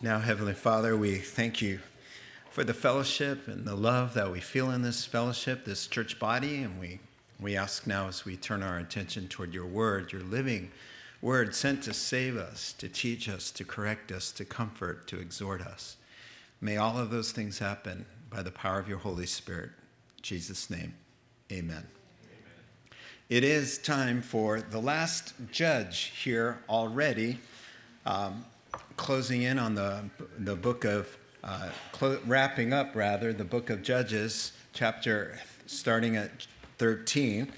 Now, Heavenly Father, we thank you for the fellowship and the love that we feel in this fellowship, this church body, and we, we ask now as we turn our attention toward your word, your living word sent to save us, to teach us, to correct us, to comfort, to exhort us. May all of those things happen by the power of your Holy Spirit. In Jesus' name, amen. It is time for the last judge here already, um, closing in on the, the book of, uh, wrapping up rather, the book of Judges, chapter starting at 13.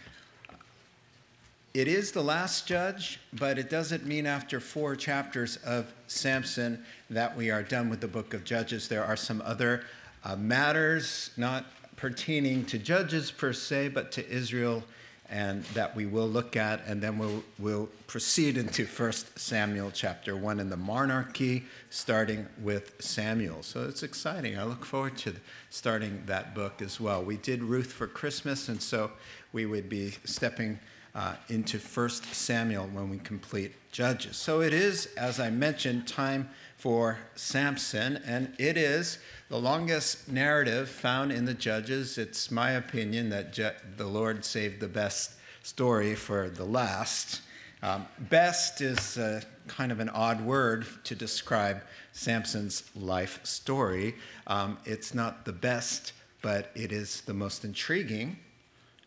It is the last judge, but it doesn't mean after four chapters of Samson that we are done with the book of Judges. There are some other uh, matters not pertaining to judges per se, but to Israel and that we will look at, and then we'll, we'll proceed into 1 Samuel chapter 1 in the monarchy, starting with Samuel. So it's exciting. I look forward to starting that book as well. We did Ruth for Christmas, and so we would be stepping uh, into 1 Samuel when we complete Judges. So it is, as I mentioned, time for Samson, and it is the longest narrative found in the Judges. It's my opinion that Je- the Lord saved the best story for the last. Um, best is uh, kind of an odd word to describe Samson's life story. Um, it's not the best, but it is the most intriguing.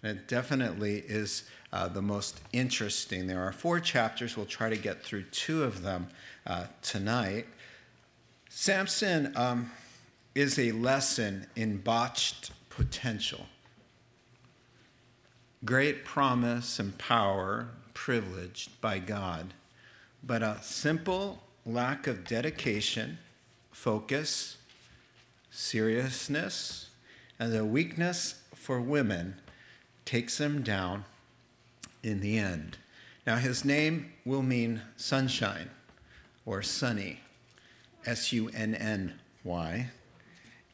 It definitely is uh, the most interesting. There are four chapters. We'll try to get through two of them uh, tonight. Samson um, is a lesson in botched potential. Great promise and power privileged by God, but a simple lack of dedication, focus, seriousness, and a weakness for women takes him down in the end. Now, his name will mean sunshine or sunny, S U N N Y,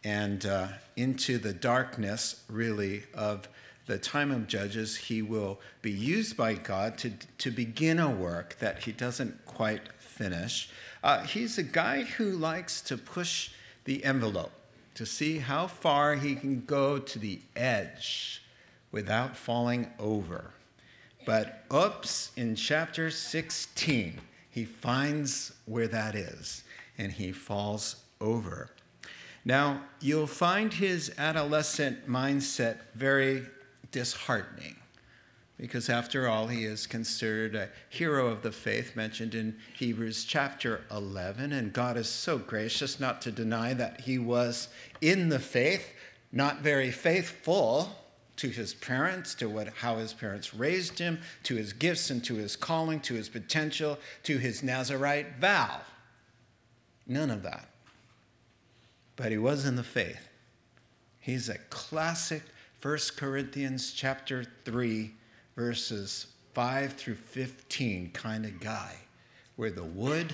and uh, into the darkness, really, of the time of Judges, he will be used by God to, to begin a work that he doesn't quite finish. Uh, he's a guy who likes to push the envelope to see how far he can go to the edge without falling over. But oops, in chapter 16, he finds where that is and he falls over. Now, you'll find his adolescent mindset very disheartening because, after all, he is considered a hero of the faith mentioned in Hebrews chapter 11. And God is so gracious not to deny that he was in the faith, not very faithful to his parents, to what, how his parents raised him, to his gifts and to his calling, to his potential, to his Nazarite vow. None of that. But he was in the faith. He's a classic 1 Corinthians chapter 3 verses 5 through 15 kind of guy where the wood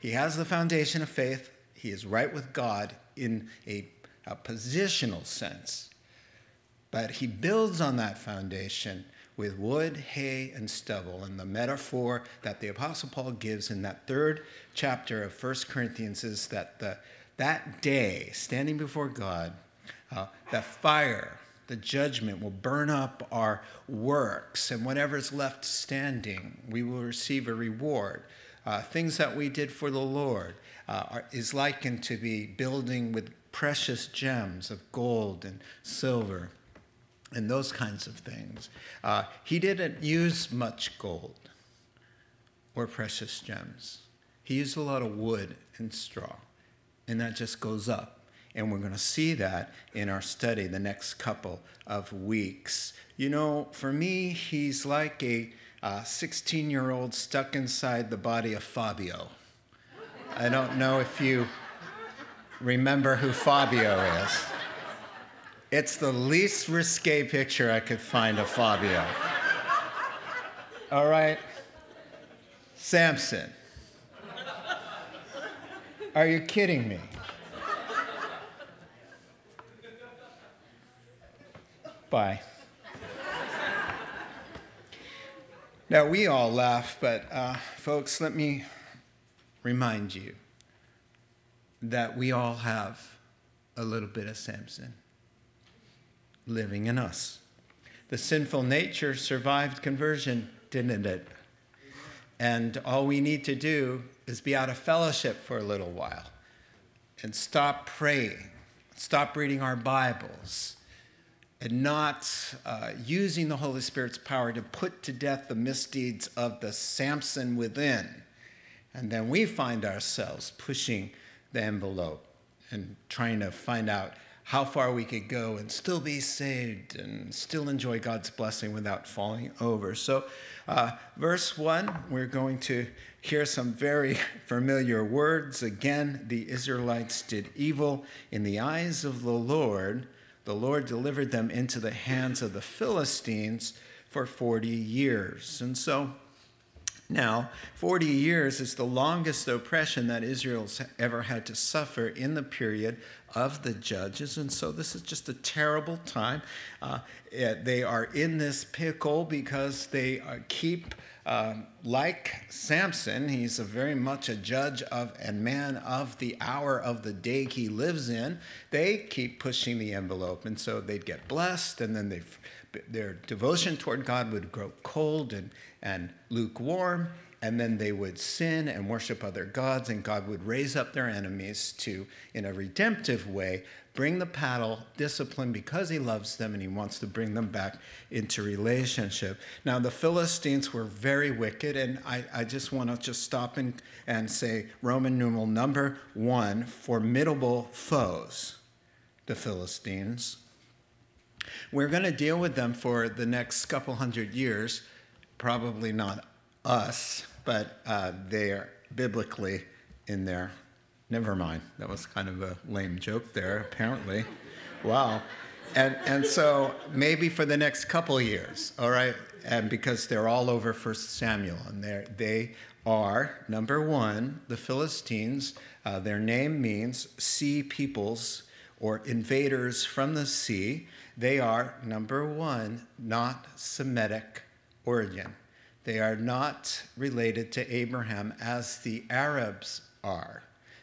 he has the foundation of faith, he is right with God in a, a positional sense but he builds on that foundation with wood, hay, and stubble. And the metaphor that the Apostle Paul gives in that third chapter of 1 Corinthians is that the, that day, standing before God, uh, that fire, the judgment will burn up our works, and whatever's left standing, we will receive a reward. Uh, things that we did for the Lord uh, are, is likened to be building with precious gems of gold and silver and those kinds of things. Uh, he didn't use much gold or precious gems. He used a lot of wood and straw, and that just goes up. And we're going to see that in our study the next couple of weeks. You know, for me, he's like a 16 uh, year old stuck inside the body of Fabio. I don't know if you remember who Fabio is. It's the least risque picture I could find of Fabio. All right. Samson. Are you kidding me? Bye. Now, we all laugh, but uh, folks, let me remind you that we all have a little bit of Samson living in us. The sinful nature survived conversion, didn't it? And all we need to do is be out of fellowship for a little while and stop praying, stop reading our Bibles, and not uh, using the Holy Spirit's power to put to death the misdeeds of the Samson within. And then we find ourselves pushing the envelope and trying to find out how far we could go and still be saved and still enjoy God's blessing without falling over. So, uh, verse 1, we're going to hear some very familiar words. Again, the Israelites did evil in the eyes of the Lord. The Lord delivered them into the hands of the Philistines for 40 years. And so, now, 40 years is the longest oppression that Israel's ever had to suffer in the period of the judges. And so this is just a terrible time. Uh, they are in this pickle because they uh, keep, um, like Samson, he's a very much a judge of and man of the hour of the day he lives in. They keep pushing the envelope. And so they'd get blessed, and then they their devotion toward God would grow cold and and lukewarm, and then they would sin and worship other gods, and God would raise up their enemies to, in a redemptive way, bring the paddle, discipline because he loves them and he wants to bring them back into relationship. Now, the Philistines were very wicked, and I, I just want to just stop and, and say Roman numeral number one formidable foes, the Philistines. We're going to deal with them for the next couple hundred years probably not us, but uh, they're biblically in there. Never mind. That was kind of a lame joke there, apparently. Wow. And, and so maybe for the next couple years, all right, and because they're all over First Samuel, and they they are number one, the Philistines. Uh, their name means sea peoples or invaders from the sea. They are number one, not Semitic origin. They are not related to Abraham as the Arabs are.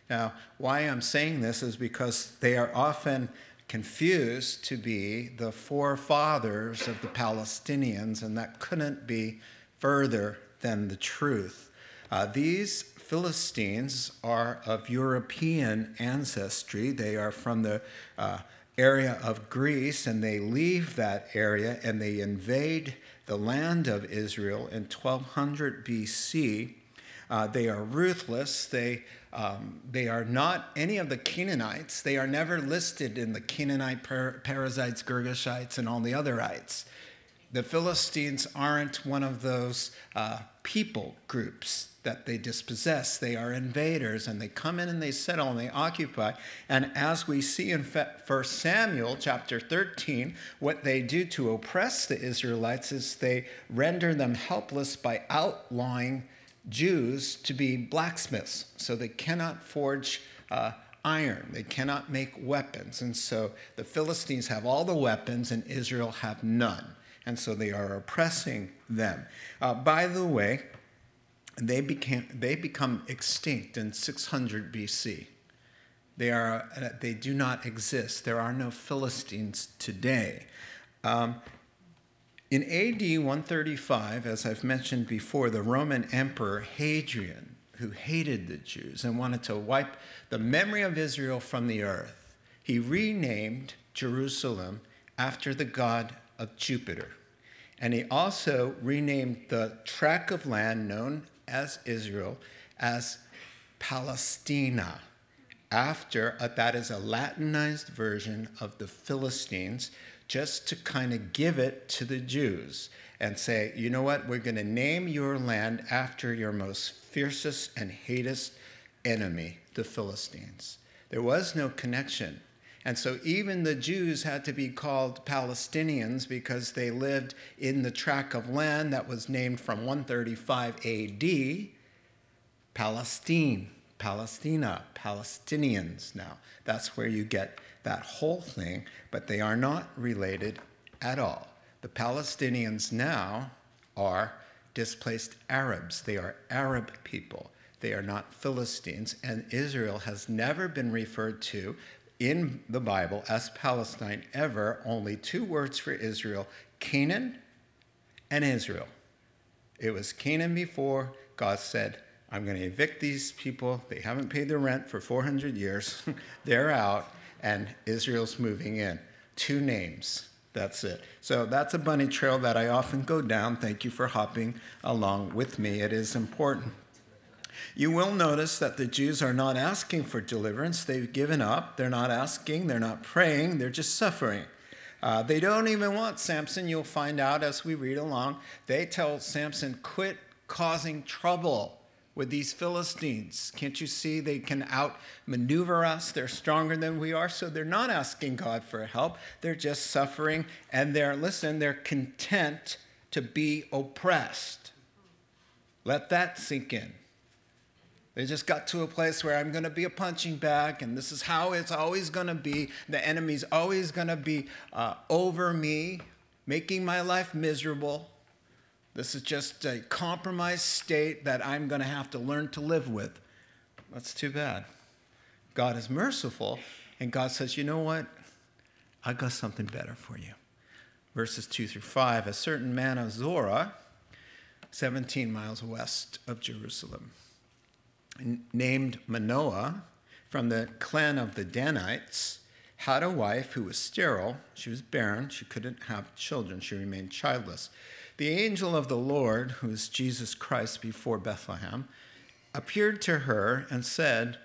Now, why I'm saying this is because they are often confused to be the forefathers of the Palestinians, and that couldn't be further than the truth. Uh, these Philistines are of European ancestry. They are from the uh, area of Greece, and they leave that area and they invade the land of Israel in 1200 BC. Uh, they are ruthless. They, um, they are not any of the Canaanites. They are never listed in the Canaanite, per- Perizzites, Girgashites, and all the otherites. The Philistines aren't one of those uh, people groups that they dispossess. They are invaders and they come in and they settle and they occupy. And as we see in 1 Samuel chapter 13, what they do to oppress the Israelites is they render them helpless by outlawing Jews to be blacksmiths. So they cannot forge. Uh, iron. They cannot make weapons. And so the Philistines have all the weapons and Israel have none. And so they are oppressing them. Uh, by the way, they, became, they become extinct in 600 BC. They, are, they do not exist. There are no Philistines today. Um, in AD 135, as I've mentioned before, the Roman Emperor Hadrian, who hated the Jews and wanted to wipe the memory of Israel from the earth, he renamed Jerusalem after the god of Jupiter. And he also renamed the tract of land known as Israel as Palestina. After uh, that is a Latinized version of the Philistines, just to kind of give it to the Jews and say, you know what, we're going to name your land after your most fiercest and hatest enemy, the Philistines. There was no connection and so even the Jews had to be called Palestinians because they lived in the tract of land that was named from 135 AD, Palestine, Palestina, Palestinians now. That's where you get that whole thing, but they are not related at all. The Palestinians now are displaced Arabs. They are Arab people. They are not Philistines. And Israel has never been referred to in the Bible as Palestine ever. Only two words for Israel Canaan and Israel. It was Canaan before God said, I'm going to evict these people. They haven't paid their rent for 400 years. They're out, and Israel's moving in. Two names. That's it. So that's a bunny trail that I often go down. Thank you for hopping along with me. It is important. You will notice that the Jews are not asking for deliverance. They've given up. They're not asking. They're not praying. They're just suffering. Uh, they don't even want Samson. You'll find out as we read along. They tell Samson, quit causing trouble with these Philistines. Can't you see they can outmaneuver us? They're stronger than we are, so they're not asking God for help. They're just suffering and they're, listen, they're content to be oppressed. Let that sink in. They just got to a place where I'm going to be a punching bag, and this is how it's always going to be. The enemy's always going to be uh, over me, making my life miserable. This is just a compromised state that I'm going to have to learn to live with. That's too bad. God is merciful, and God says, You know what? I got something better for you. Verses 2 through 5 A certain man of Zorah, 17 miles west of Jerusalem, named Manoah from the clan of the Danites, had a wife who was sterile. She was barren. She couldn't have children. She remained childless. The angel of the Lord, who is Jesus Christ before Bethlehem, appeared to her and said,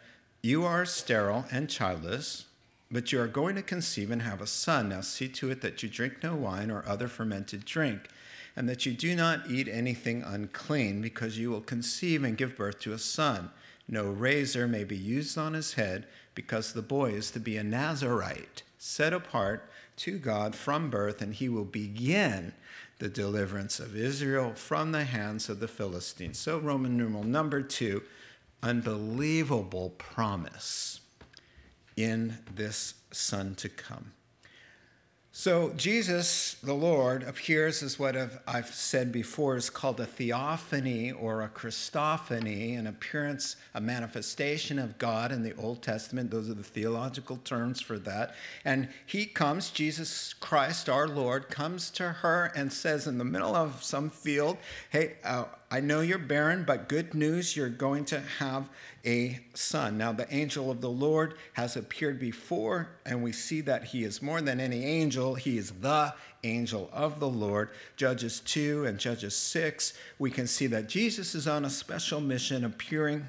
You are sterile and childless, but you are going to conceive and have a son. Now see to it that you drink no wine or other fermented drink, and that you do not eat anything unclean, because you will conceive and give birth to a son. No razor may be used on his head, because the boy is to be a Nazarite, set apart to God from birth, and he will begin the deliverance of Israel from the hands of the Philistines. So, Roman numeral number two, unbelievable promise in this son to come. So, Jesus, the Lord, appears as what I've said before is called a theophany or a Christophany, an appearance, a manifestation of God in the Old Testament. Those are the theological terms for that. And he comes, Jesus Christ, our Lord, comes to her and says, in the middle of some field, Hey, uh, I know you're barren, but good news, you're going to have a son. Now, the angel of the Lord has appeared before, and we see that he is more than any angel. He is the angel of the Lord. Judges 2 and Judges 6, we can see that Jesus is on a special mission, appearing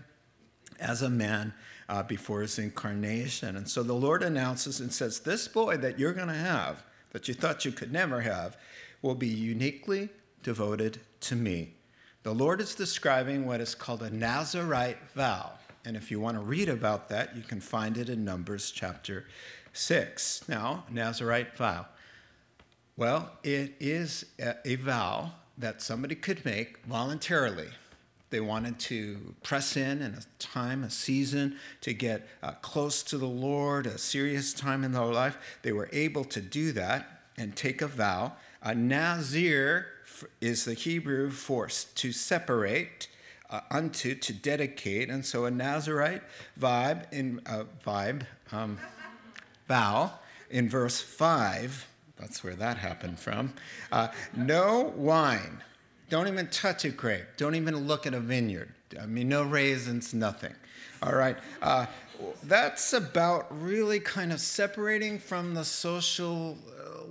as a man uh, before his incarnation. And so the Lord announces and says, This boy that you're going to have, that you thought you could never have, will be uniquely devoted to me. The Lord is describing what is called a Nazarite vow. And if you want to read about that, you can find it in Numbers chapter 6. Now, Nazarite vow. Well, it is a vow that somebody could make voluntarily. They wanted to press in in a time, a season, to get uh, close to the Lord, a serious time in their life. They were able to do that and take a vow. A Nazir is the Hebrew force to separate, uh, unto, to dedicate. And so a Nazarite vibe in uh, vibe, um, vow in verse 5, that's where that happened from. Uh, no wine. Don't even touch a grape. Don't even look at a vineyard. I mean, no raisins, nothing. All right. Uh, that's about really kind of separating from the social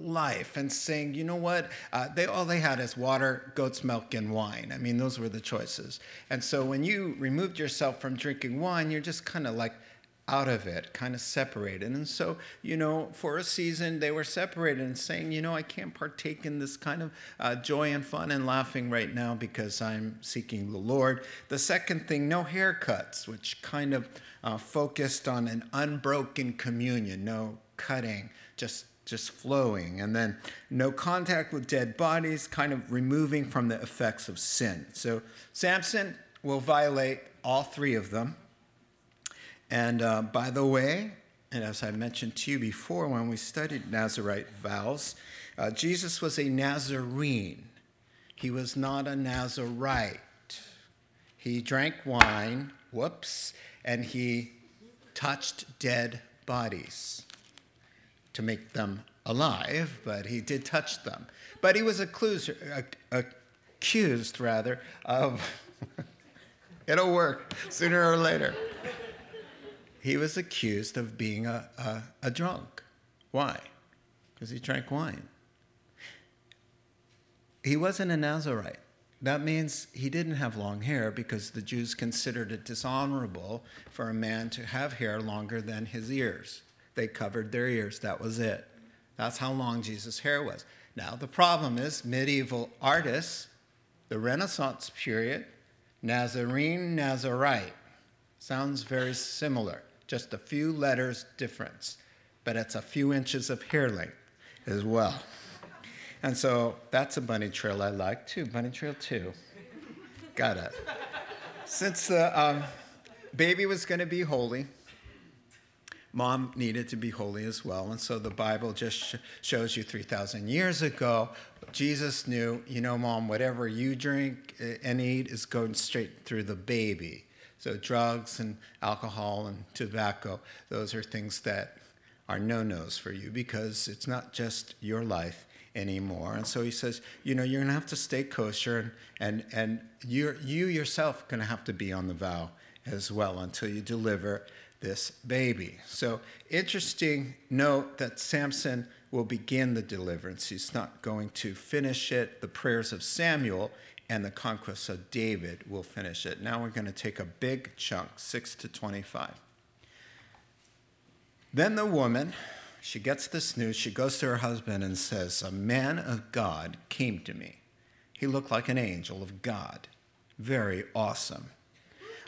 life and saying, you know what, uh, they all they had is water, goat's milk, and wine. I mean, those were the choices. And so when you removed yourself from drinking wine, you're just kind of like out of it, kind of separated. And so, you know, for a season, they were separated and saying, you know, I can't partake in this kind of uh, joy and fun and laughing right now because I'm seeking the Lord. The second thing, no haircuts, which kind of uh, focused on an unbroken communion, no cutting, just just flowing. And then no contact with dead bodies, kind of removing from the effects of sin. So Samson will violate all three of them. And uh, by the way, and as I mentioned to you before when we studied Nazarite vows, uh, Jesus was a Nazarene. He was not a Nazarite. He drank wine whoops, and he touched dead bodies to make them alive, but he did touch them. But he was accused, uh, accused rather, of, it'll work sooner or later. He was accused of being a, a, a drunk. Why? Because he drank wine. He wasn't a Nazarite. That means he didn't have long hair because the Jews considered it dishonorable for a man to have hair longer than his ears. They covered their ears, that was it. That's how long Jesus' hair was. Now, the problem is medieval artists, the Renaissance period, Nazarene, Nazarite, sounds very similar, just a few letters difference, but it's a few inches of hair length as well. And so that's a bunny trail I like too. Bunny trail two. Got it. Since the um, baby was going to be holy, mom needed to be holy as well. And so the Bible just sh- shows you 3,000 years ago, Jesus knew, you know, mom, whatever you drink and eat is going straight through the baby. So drugs and alcohol and tobacco, those are things that are no nos for you because it's not just your life, anymore. And so he says, you know, you're going to have to stay kosher, and, and, and you're, you yourself going to have to be on the vow as well until you deliver this baby. So, interesting note that Samson will begin the deliverance. He's not going to finish it. The prayers of Samuel and the conquest of David will finish it. Now we're going to take a big chunk, 6 to 25. Then the woman she gets this news. She goes to her husband and says, A man of God came to me. He looked like an angel of God. Very awesome.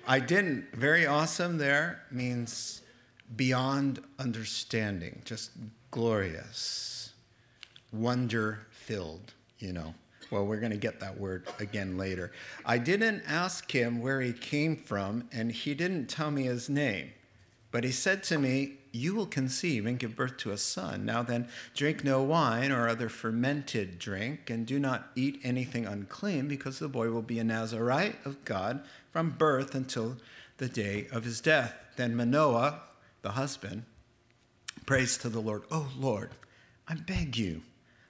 I didn't, very awesome there means beyond understanding, just glorious, wonder filled, you know. Well, we're going to get that word again later. I didn't ask him where he came from, and he didn't tell me his name. But he said to me, You will conceive and give birth to a son. Now then, drink no wine or other fermented drink, and do not eat anything unclean, because the boy will be a Nazarite of God from birth until the day of his death. Then Manoah, the husband, prays to the Lord, Oh Lord, I beg you,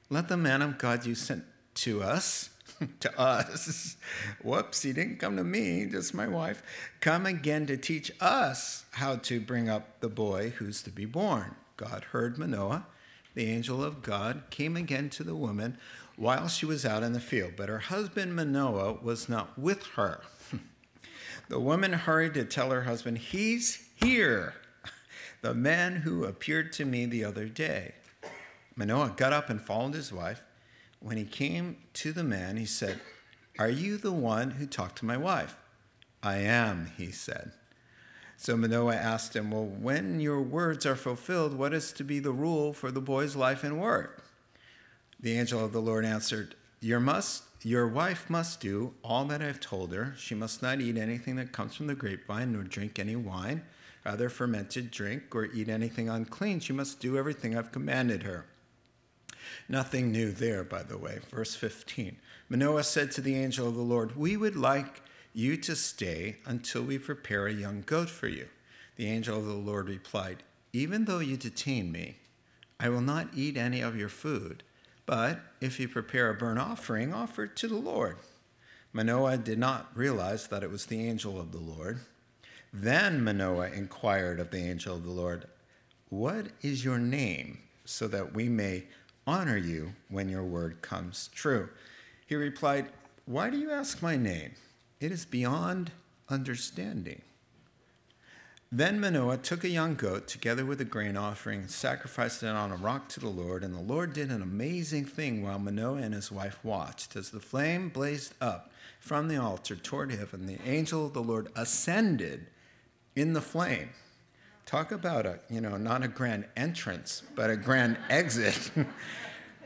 let the man of God you sent to us to us. Whoops, he didn't come to me, just my wife. Come again to teach us how to bring up the boy who's to be born. God heard Manoah. The angel of God came again to the woman while she was out in the field, but her husband Manoah was not with her. The woman hurried to tell her husband, He's here, the man who appeared to me the other day. Manoah got up and followed his wife. When he came to the man, he said, Are you the one who talked to my wife? I am, he said. So Manoah asked him, Well, when your words are fulfilled, what is to be the rule for the boy's life and work? The angel of the Lord answered, Your, must, your wife must do all that I have told her. She must not eat anything that comes from the grapevine, nor drink any wine, rather fermented drink, or eat anything unclean. She must do everything I've commanded her. Nothing new there, by the way. Verse 15 Manoah said to the angel of the Lord, We would like you to stay until we prepare a young goat for you. The angel of the Lord replied, Even though you detain me, I will not eat any of your food, but if you prepare a burnt offering, offer it to the Lord. Manoah did not realize that it was the angel of the Lord. Then Manoah inquired of the angel of the Lord, What is your name, so that we may honor you when your word comes true. He replied, Why do you ask my name? It is beyond understanding. Then Manoah took a young goat together with a grain offering sacrificed it on a rock to the Lord. And the Lord did an amazing thing while Manoah and his wife watched. As the flame blazed up from the altar toward heaven, the angel of the Lord ascended in the flame Talk about a, you know, not a grand entrance, but a grand exit.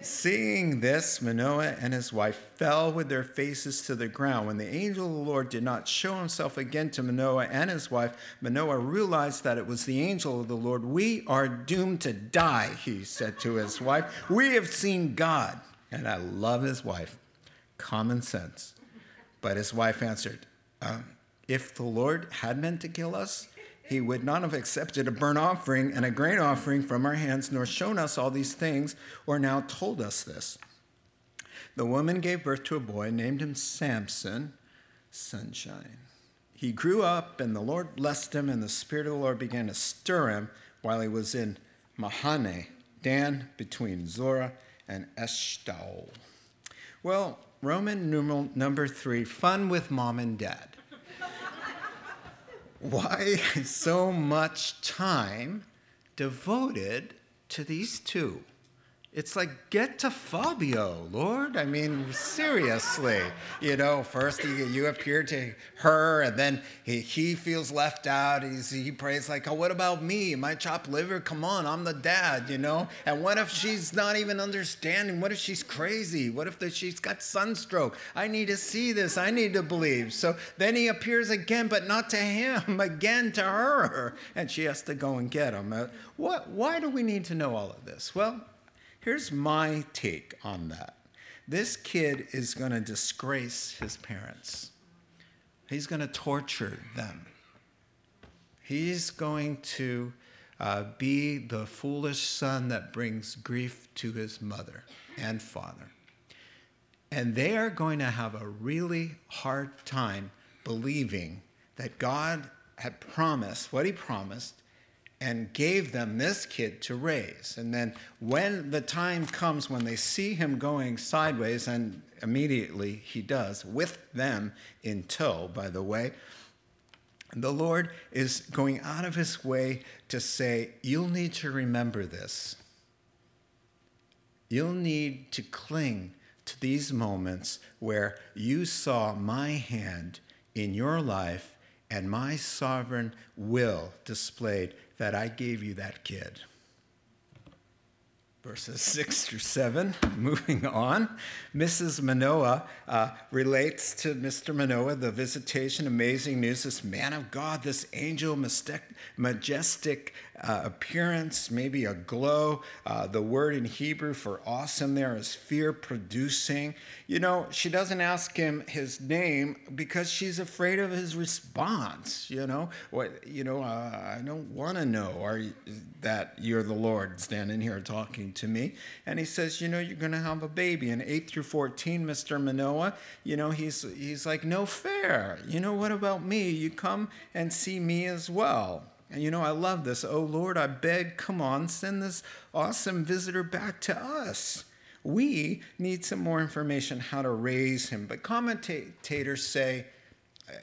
Seeing this, Manoah and his wife fell with their faces to the ground. When the angel of the Lord did not show himself again to Manoah and his wife, Manoah realized that it was the angel of the Lord. We are doomed to die, he said to his wife. We have seen God. And I love his wife. Common sense. But his wife answered, um, If the Lord had meant to kill us, he would not have accepted a burnt offering and a grain offering from our hands, nor shown us all these things, or now told us this. The woman gave birth to a boy, named him Samson, sunshine. He grew up, and the Lord blessed him, and the Spirit of the Lord began to stir him while he was in Mahaneh, Dan, between Zorah and Eshtaol. Well, Roman numeral number three fun with mom and dad. Why so much time devoted to these two? It's like, get to Fabio, Lord. I mean, seriously. You know, first you, you appear to her, and then he, he feels left out. He's, he prays, like, oh, what about me? My chopped liver? Come on, I'm the dad, you know? And what if she's not even understanding? What if she's crazy? What if the, she's got sunstroke? I need to see this. I need to believe. So then he appears again, but not to him, again to her. And she has to go and get him. Uh, what, why do we need to know all of this? Well, Here's my take on that this kid is going to disgrace his parents, he's going to torture them. He's going to uh, be the foolish son that brings grief to his mother and father. And they are going to have a really hard time believing that God had promised what he promised and gave them this kid to raise. And then when the time comes when they see him going sideways, and immediately he does, with them in tow, by the way, the Lord is going out of his way to say, You'll need to remember this. You'll need to cling to these moments where you saw my hand in your life and my sovereign will displayed that I gave you that kid. Verses 6 through 7, moving on. Mrs. Manoah uh, relates to Mr. Manoah the visitation, amazing news, this man of God, this angel, majestic uh, appearance, maybe a glow. Uh, the word in Hebrew for awesome there is fear producing. You know, she doesn't ask him his name because she's afraid of his response. You know, what? You know, uh, I don't want to know are you, that you're the Lord standing here talking to me. And he says, you know, you're going to have a baby. In eight through fourteen, Mr. Manoah, you know, he's he's like, no fair. You know, what about me? You come and see me as well. And you know, I love this. Oh Lord, I beg, come on, send this awesome visitor back to us. We need some more information how to raise him. But commentators say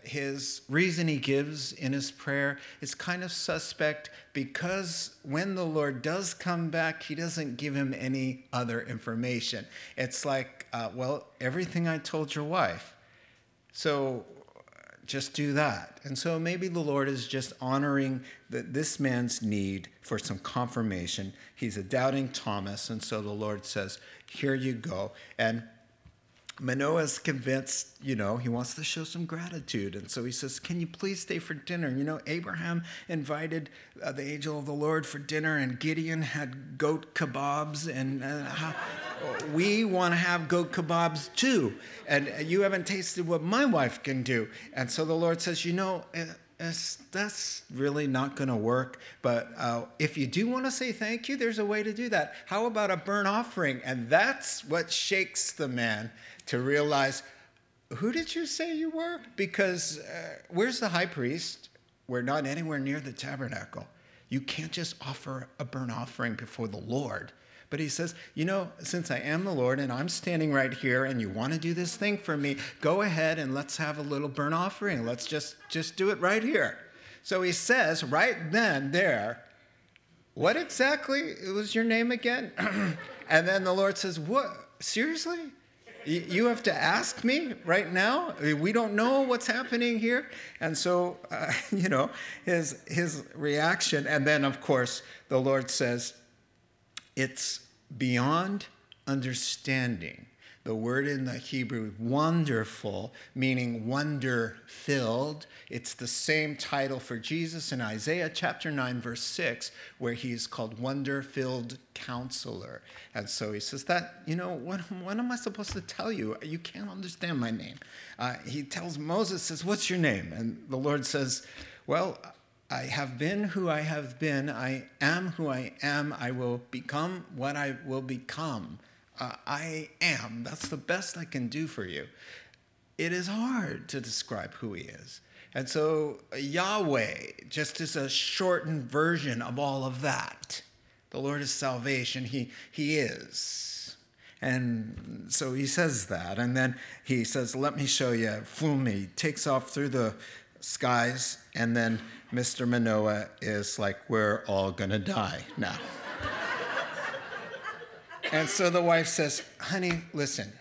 his reason he gives in his prayer is kind of suspect because when the Lord does come back, he doesn't give him any other information. It's like, uh, well, everything I told your wife. So just do that. And so maybe the Lord is just honoring this man's need for some confirmation. He's a doubting Thomas, and so the Lord says, Here you go. And Manoah's convinced, you know, he wants to show some gratitude. And so he says, Can you please stay for dinner? You know, Abraham invited uh, the angel of the Lord for dinner, and Gideon had goat kebabs. And uh, we want to have goat kebabs too. And you haven't tasted what my wife can do. And so the Lord says, You know, uh, that's really not going to work. But uh, if you do want to say thank you, there's a way to do that. How about a burnt offering? And that's what shakes the man to realize who did you say you were? Because uh, where's the high priest? We're not anywhere near the tabernacle. You can't just offer a burnt offering before the Lord. But he says, You know, since I am the Lord and I'm standing right here and you want to do this thing for me, go ahead and let's have a little burnt offering. Let's just, just do it right here. So he says, right then, there, what exactly was your name again? and then the Lord says, What? Seriously? You have to ask me right now. We don't know what's happening here. And so, uh, you know, his, his reaction. And then, of course, the Lord says, it's beyond understanding. The word in the Hebrew, wonderful, meaning wonder filled. It's the same title for Jesus in Isaiah chapter 9, verse 6, where he's called wonder filled counselor. And so he says that, you know, what, what am I supposed to tell you? You can't understand my name. Uh, he tells Moses, says, What's your name? And the Lord says, Well, I have been who I have been. I am who I am. I will become what I will become. Uh, I am. That's the best I can do for you. It is hard to describe who He is. And so Yahweh just is a shortened version of all of that. The Lord is salvation. He, he is. And so he says that. And then he says, Let me show you. Fumi takes off through the skies. And then Mr. Manoah is like, We're all going to die now. And so the wife says, Honey, listen.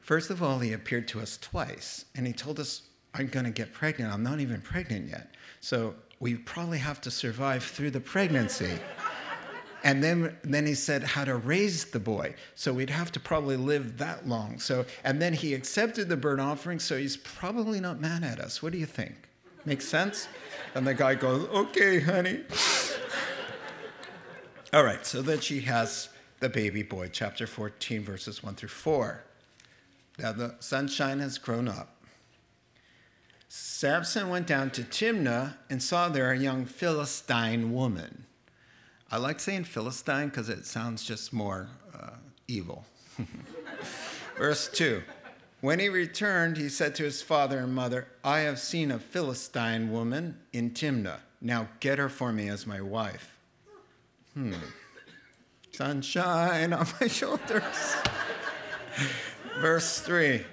First of all, he appeared to us twice, and he told us, I'm going to get pregnant. I'm not even pregnant yet. So we probably have to survive through the pregnancy. And then, then he said how to raise the boy. So we'd have to probably live that long. So, and then he accepted the burnt offering, so he's probably not mad at us. What do you think? Makes sense? And the guy goes, Okay, honey. All right, so then she has the baby boy, chapter 14, verses 1 through 4. Now the sunshine has grown up. Samson went down to Timnah and saw there a young Philistine woman. I like saying Philistine because it sounds just more uh, evil. Verse 2 When he returned, he said to his father and mother, I have seen a Philistine woman in Timnah. Now get her for me as my wife. Hmm sunshine on my shoulders. Verse 3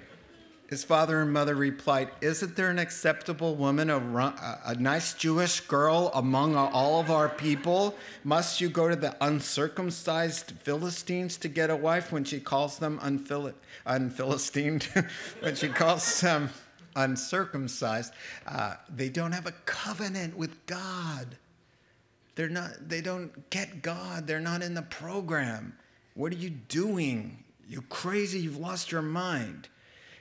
His father and mother replied, Isn't there an acceptable woman, a, a, nice Jewish girl among all of our people? Must you go to the uncircumcised Philistines to get a wife when she calls them unphil- unphilistined? when she calls them uncircumcised? Uh, they don't have a covenant with God. They're not, they don't get God. They're not in the program. What are you doing? You're crazy. You've lost your mind.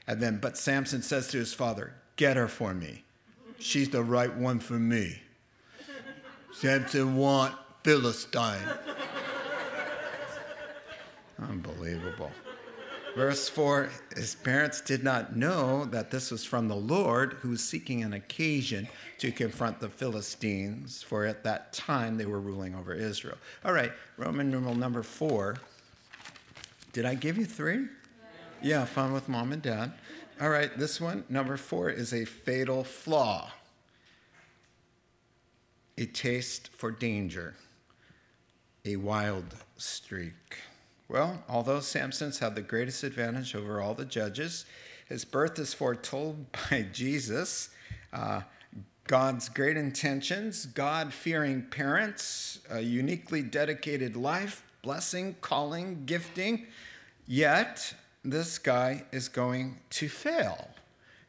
And then, but Samson says to his father, Get her for me. She's the right one for me. Samson want Philistine. Unbelievable. Verse 4 His parents did not know that this was from the Lord, who was seeking an occasion to confront the Philistines, for at that time they were ruling over Israel. All right, Roman numeral number 4. Did I give you three? Yeah, yeah fun with mom and dad. All right, this one, number 4, is a fatal flaw a taste for danger, a wild streak. Well, although Samson's had the greatest advantage over all the judges, his birth is foretold by Jesus. Uh, God's great intentions, God fearing parents, a uniquely dedicated life, blessing, calling, gifting. Yet, this guy is going to fail.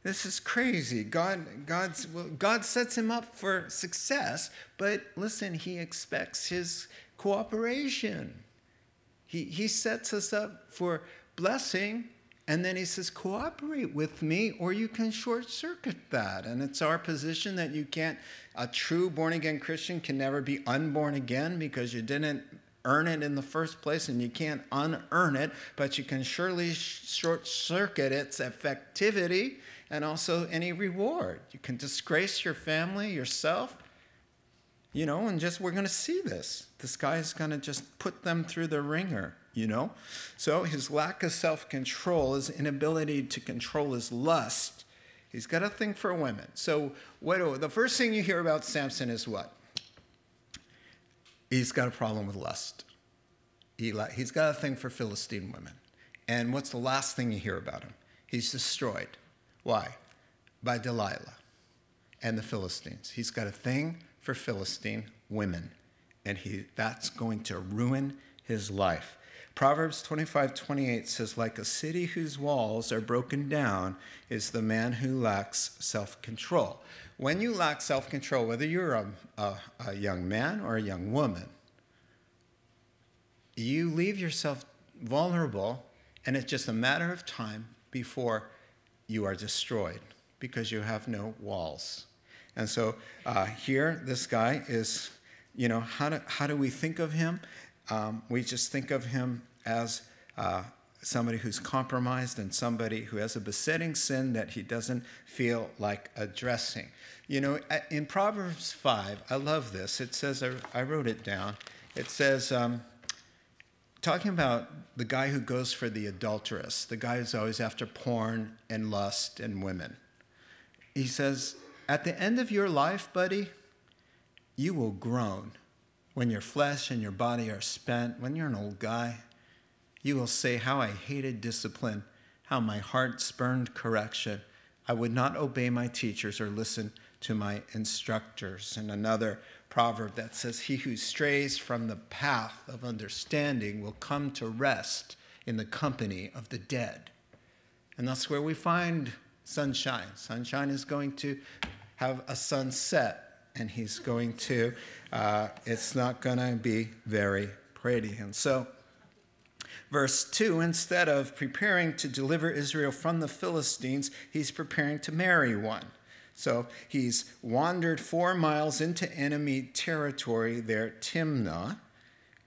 This is crazy. God, God's, well, God sets him up for success, but listen, he expects his cooperation. He, he sets us up for blessing, and then he says, cooperate with me, or you can short circuit that. And it's our position that you can't, a true born again Christian can never be unborn again because you didn't earn it in the first place and you can't unearn it, but you can surely short circuit its effectivity and also any reward. You can disgrace your family, yourself, you know, and just we're going to see this. This guy is going to just put them through the ringer, you know? So his lack of self control, his inability to control his lust, he's got a thing for women. So what, the first thing you hear about Samson is what? He's got a problem with lust. He, he's got a thing for Philistine women. And what's the last thing you hear about him? He's destroyed. Why? By Delilah and the Philistines. He's got a thing for Philistine women, and he, that's going to ruin his life. Proverbs 25 28 says, Like a city whose walls are broken down is the man who lacks self control. When you lack self control, whether you're a, a, a, young man or a young woman, you leave yourself vulnerable And it's just a matter of time before you are destroyed because you have no walls. And so uh, here, this guy is, you know, how do, how do we think of him? Um, we just think of him as uh, somebody who's compromised and somebody who has a besetting sin that he doesn't feel like addressing. You know, in Proverbs 5, I love this. It says, I wrote it down. It says, um, talking about the guy who goes for the adulteress, the guy who's always after porn and lust and women. He says, At the end of your life, buddy, you will groan. When your flesh and your body are spent, when you're an old guy, you will say, How I hated discipline, how my heart spurned correction. I would not obey my teachers or listen to my instructors. And another proverb that says, He who strays from the path of understanding will come to rest in the company of the dead. And that's where we find sunshine. Sunshine is going to have a sunset, and he's going to, uh, it's not going to be very pretty. And so, verse 2 instead of preparing to deliver Israel from the Philistines, he's preparing to marry one. So he's wandered four miles into enemy territory there, Timnah,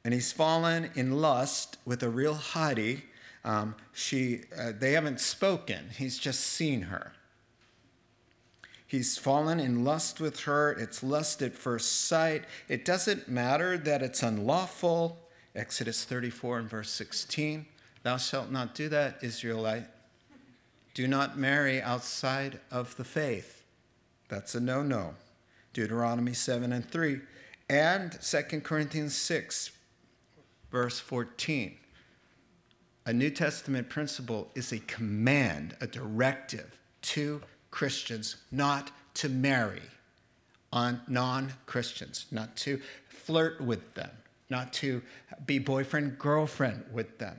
and he's fallen in lust with a real hottie. Um, she, uh, they haven't spoken, he's just seen her. He's fallen in lust with her. It's lust at first sight. It doesn't matter that it's unlawful. Exodus 34 and verse 16. Thou shalt not do that, Israelite. Do not marry outside of the faith. That's a no no. Deuteronomy 7 and 3. And 2 Corinthians 6, verse 14. A New Testament principle is a command, a directive to Christians not to marry on non Christians, not to flirt with them, not to be boyfriend girlfriend with them.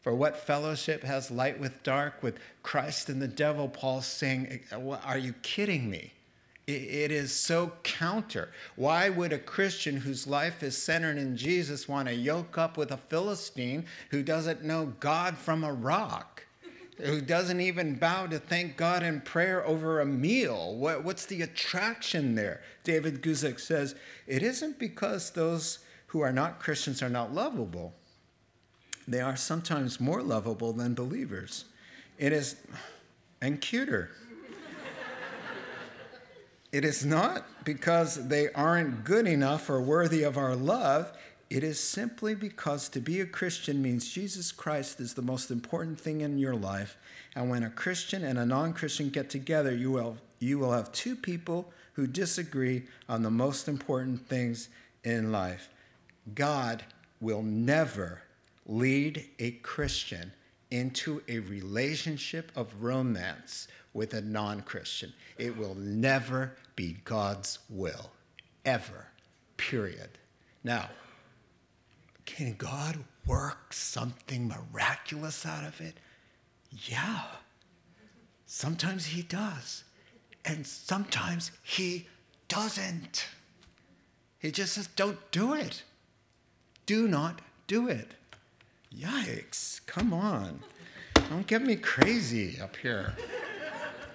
For what fellowship has light with dark, with Christ and the devil? Paul's saying, Are you kidding me? It is so counter. Why would a Christian whose life is centered in Jesus want to yoke up with a Philistine who doesn't know God from a rock? Who doesn't even bow to thank God in prayer over a meal? what's the attraction there? David Guzik says, It isn't because those who are not Christians are not lovable. They are sometimes more lovable than believers. It is, and cuter. It is not because they aren't good enough or worthy of our love. It is simply because to be a Christian means Jesus Christ is the most important thing in your life. And when a Christian and a non Christian get together, you will, you will have two people who disagree on the most important things in life. God will never lead a Christian into a relationship of romance with a non Christian. It will never be God's will, ever, period. Now, can God work something miraculous out of it? Yeah. Sometimes He does, and sometimes He doesn't. He just says, don't do it. Do not do it. Yikes, come on. Don't get me crazy up here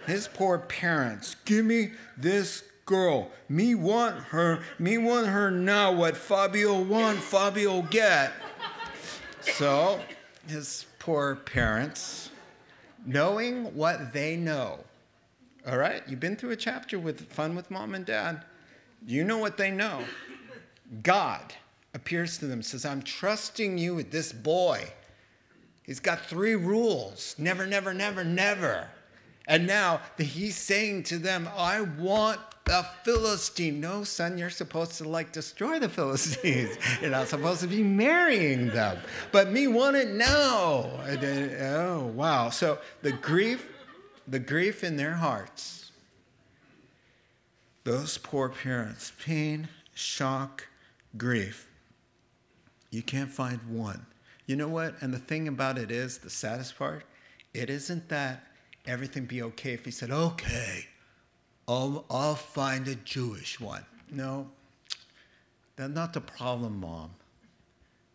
his poor parents. Give me this girl. Me want her. Me want her now. What Fabio want, Fabio get. So his poor parents, knowing what they know. All right, you've been through a chapter with fun with mom and dad. You know what they know. God appears to them, says, I'm trusting you with this boy. He's got three rules never, never, never, never. And now he's saying to them, I want a Philistine. No, son, you're supposed to like destroy the Philistines. You're not supposed to be marrying them. But me want it now. Oh, wow. So the grief, the grief in their hearts, those poor parents, pain, shock, grief. You can't find one. You know what? And the thing about it is, the saddest part, it isn't that everything be okay if he said, okay, I'll, I'll find a Jewish one? No, that's not the problem, Mom.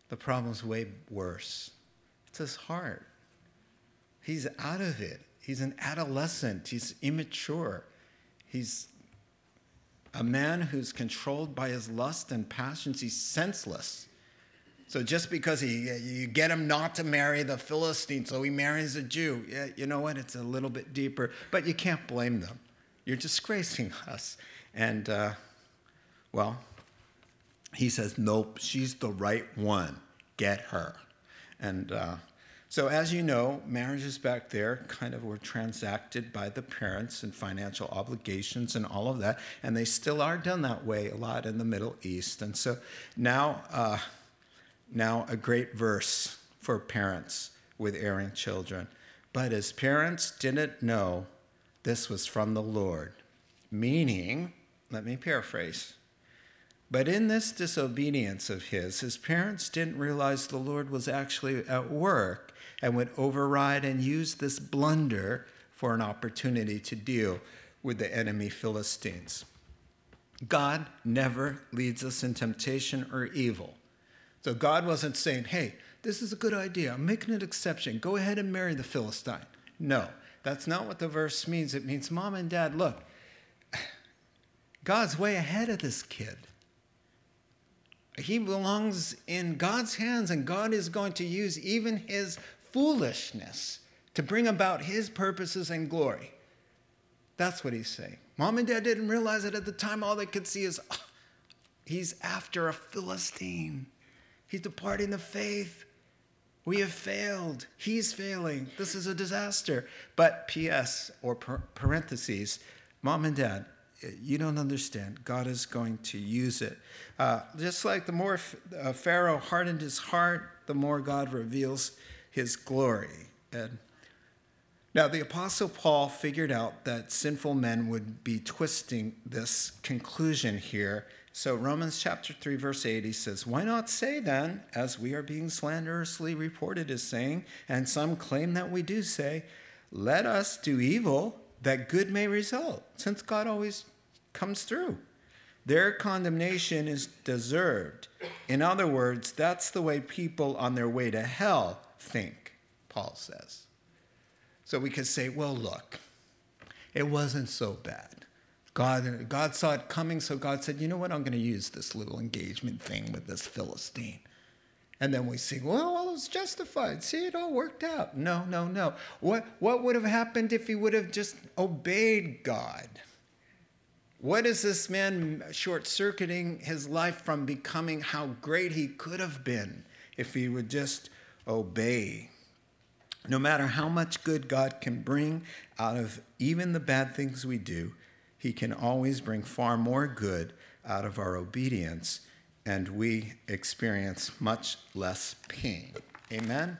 The problem's way worse. It's his heart. He's out of it. He's an adolescent. He's immature. He's a man who's controlled by his lust and passions. He's senseless. So just because he, you get him not to marry the Philistine, so he marries a Jew, yeah, you know what? It's a little bit deeper, but you can't blame them. You're disgracing us. And, uh, well, he says, nope, she's the right one. Get her. And uh, so, as you know, marriages back there kind of were transacted by the parents and financial obligations and all of that. And they still are done that way a lot in the Middle East. And so now, uh, now a great verse for parents with erring children. But his parents didn't know this was from the Lord. Meaning, let me paraphrase. But in this disobedience of his, his parents didn't realize the Lord was actually at work and would override and use this blunder for an opportunity to deal with the enemy Philistines. God never leads us in temptation or evil. So God wasn't saying, hey, this is a good idea. I'm making an exception. Go ahead and marry the Philistine. No, that's not what the verse means. It means, mom and dad, look, God's way ahead of this kid. He belongs in God's hands, and God is going to use even his foolishness to bring about his purposes and glory. That's what he's saying. Mom and dad didn't realize it at the time. All they could see is, oh, he's after a Philistine. He's departing the faith. We have failed. He's failing. This is a disaster. But P.S. or parentheses, mom and dad, you don't understand. God is going to use it. Uh, just like the more uh, Pharaoh hardened his heart, the more God reveals his glory. And now, the Apostle Paul figured out that sinful men would be twisting this conclusion here so, Romans chapter 3, verse 8, he says, Why not say then, as we are being slanderously reported as saying, and some claim that we do say, let us do evil that good may result, since God always comes through. Their condemnation is deserved. In other words, that's the way people on their way to hell think, Paul says. So we could say, well, look, it wasn't so bad. God, God saw it coming, so God said, you know what, I'm going to use this little engagement thing with this Philistine. And then we see, well, well, it was justified. See, it all worked out. No, no, no. What, what would have happened if he would have just obeyed God? What is this man short circuiting his life from becoming how great he could have been if he would just obey? No matter how much good God can bring out of even the bad things we do, he can always bring far more good out of our obedience, and we experience much less pain. Amen?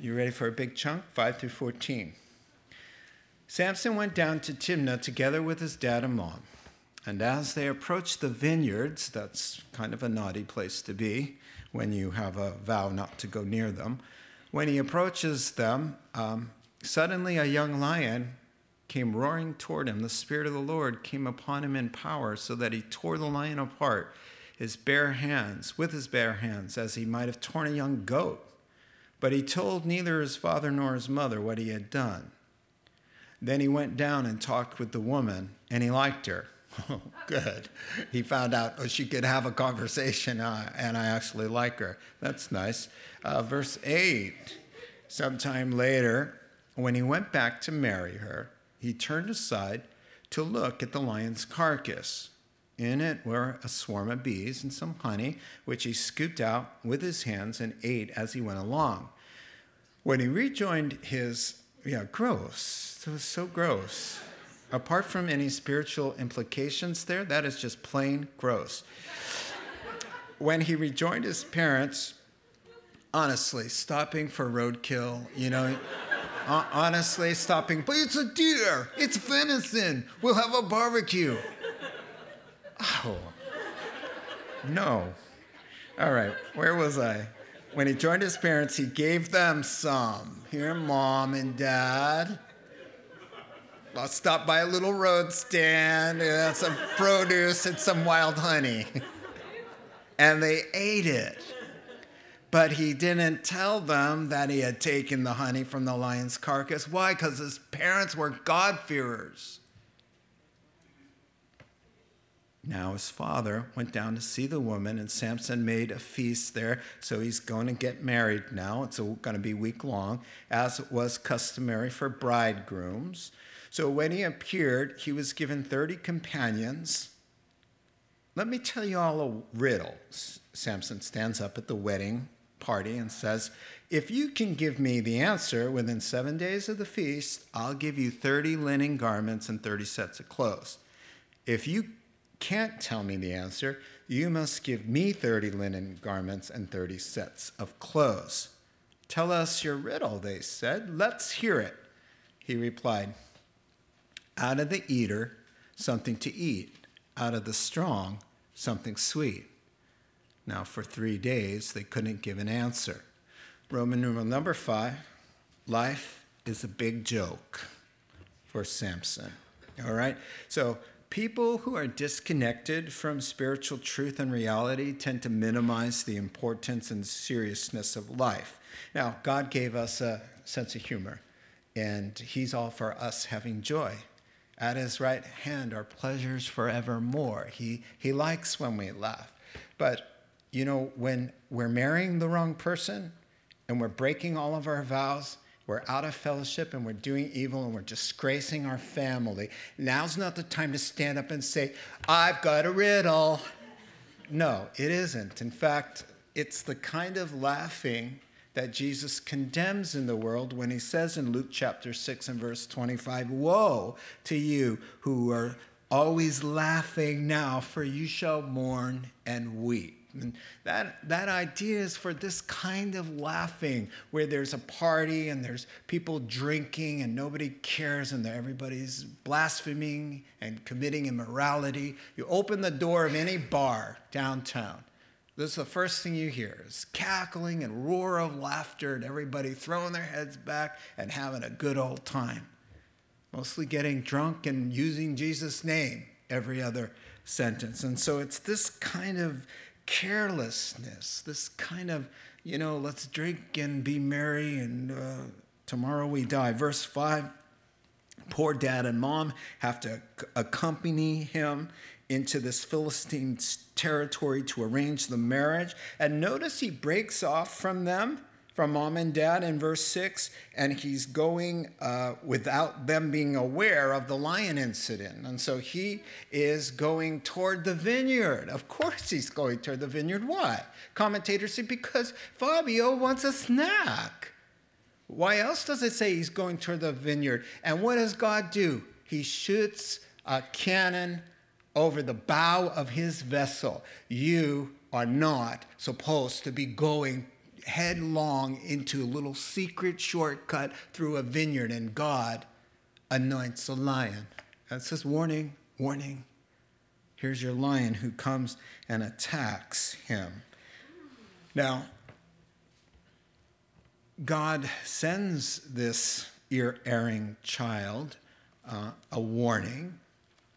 You ready for a big chunk? 5 through 14. Samson went down to Timnah together with his dad and mom. And as they approached the vineyards, that's kind of a naughty place to be when you have a vow not to go near them. When he approaches them, um, suddenly a young lion came roaring toward him. The Spirit of the Lord came upon him in power, so that he tore the lion apart, his bare hands, with his bare hands, as he might have torn a young goat. But he told neither his father nor his mother what he had done. Then he went down and talked with the woman, and he liked her. Oh, good. He found out oh, she could have a conversation, uh, and I actually like her. That's nice. Uh, verse 8 Sometime later, when he went back to marry her, he turned aside to look at the lion's carcass. In it were a swarm of bees and some honey, which he scooped out with his hands and ate as he went along. When he rejoined his, yeah, gross, it was so gross. Apart from any spiritual implications there, that is just plain gross. when he rejoined his parents, honestly, stopping for roadkill, you know, honestly, stopping, but it's a deer, it's venison, we'll have a barbecue. Oh, no. All right, where was I? When he joined his parents, he gave them some. Here, mom and dad. I'll stop by a little road stand, and some produce and some wild honey. and they ate it. but he didn't tell them that he had taken the honey from the lion's carcass. Why? Because his parents were God-fearers. Now his father went down to see the woman, and Samson made a feast there. So he's going to get married now. It's going to be week long, as was customary for bridegrooms. So when he appeared, he was given 30 companions. Let me tell you all a riddle. Samson stands up at the wedding party and says, If you can give me the answer within seven days of the feast, I'll give you 30 linen garments and 30 sets of clothes. If you can't tell me the answer, you must give me 30 linen garments and 30 sets of clothes. Tell us your riddle, they said. Let's hear it. He replied, Out of the eater, something to eat, out of the strong, something sweet. Now, for three days, they couldn't give an answer. Roman numeral number five life is a big joke for Samson. All right? So, people who are disconnected from spiritual truth and reality tend to minimize the importance and seriousness of life. Now, God gave us a sense of humor, and He's all for us having joy. At His right hand are pleasures forevermore. He, he likes when we laugh. But you know, when we're marrying the wrong person and we're breaking all of our vows, we're out of fellowship and we're doing evil and we're disgracing our family, now's not the time to stand up and say, I've got a riddle. No, it isn't. In fact, it's the kind of laughing that Jesus condemns in the world when he says in Luke chapter 6 and verse 25, Woe to you who are always laughing now, for you shall mourn and weep. And that, that idea is for this kind of laughing where there's a party and there's people drinking and nobody cares and everybody's blaspheming and committing immorality. You open the door of any bar downtown. This is the first thing you hear is cackling and roar of laughter and everybody throwing their heads back and having a good old time. Mostly getting drunk and using Jesus' name every other sentence. And so it's this kind of carelessness, this kind of, you know, let's drink and be merry and uh, tomorrow we die. Verse 5 poor dad and mom have to accompany him into this Philistine territory to arrange the marriage. And notice he breaks off from them from mom and dad in verse 6, and he's going uh, without them being aware of the lion incident. And so he is going toward the vineyard. Of course, he's going toward the vineyard. Why? Commentators say because Fabio wants a snack. Why else does it say he's going toward the vineyard? And what does God do? He shoots a cannon over the bow of his vessel. You are not supposed to be going headlong into a little secret shortcut through a vineyard, and God anoints a lion. That says, warning, warning. Here's your lion who comes and attacks him. Now, God sends this ear erring child uh, a warning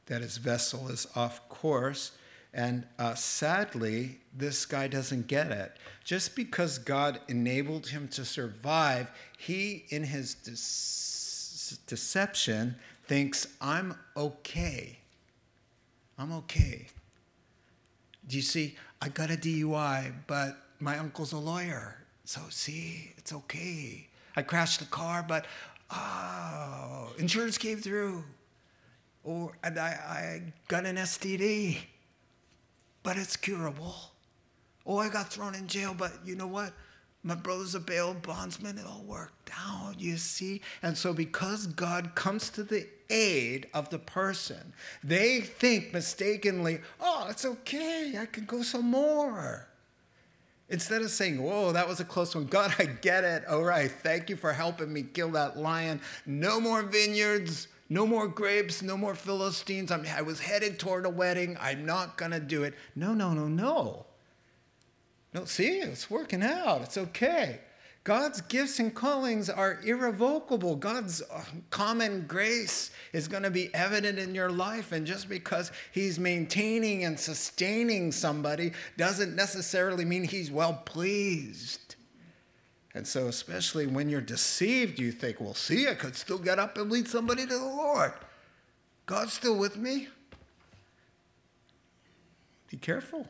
that his vessel is off course and uh, sadly, this guy doesn't get it. Just because God enabled him to survive, he, in his de- deception, thinks, I'm okay. I'm okay. Do you see? I got a DUI, but my uncle's a lawyer. So, see, it's okay. I crashed the car, but oh, insurance came through. Or and I, I got an STD but it's curable. Oh, I got thrown in jail, but you know what? My brother's a bail bondsman. It all worked out, you see? And so, because God comes to the aid of the person, they think mistakenly, oh, it's okay. I can go some more. Instead of saying, Whoa, that was a close one. God, I get it. All right. Thank you for helping me kill that lion. No more vineyards. No more grapes, no more Philistines. I'm, I was headed toward a wedding. I'm not going to do it. No, no, no, no. No, see, it's working out. It's okay. God's gifts and callings are irrevocable. God's uh, common grace is going to be evident in your life. And just because He's maintaining and sustaining somebody doesn't necessarily mean He's well pleased. And so, especially when you're deceived, you think, well, see, I could still get up and lead somebody to the Lord. God's still with me. Be careful.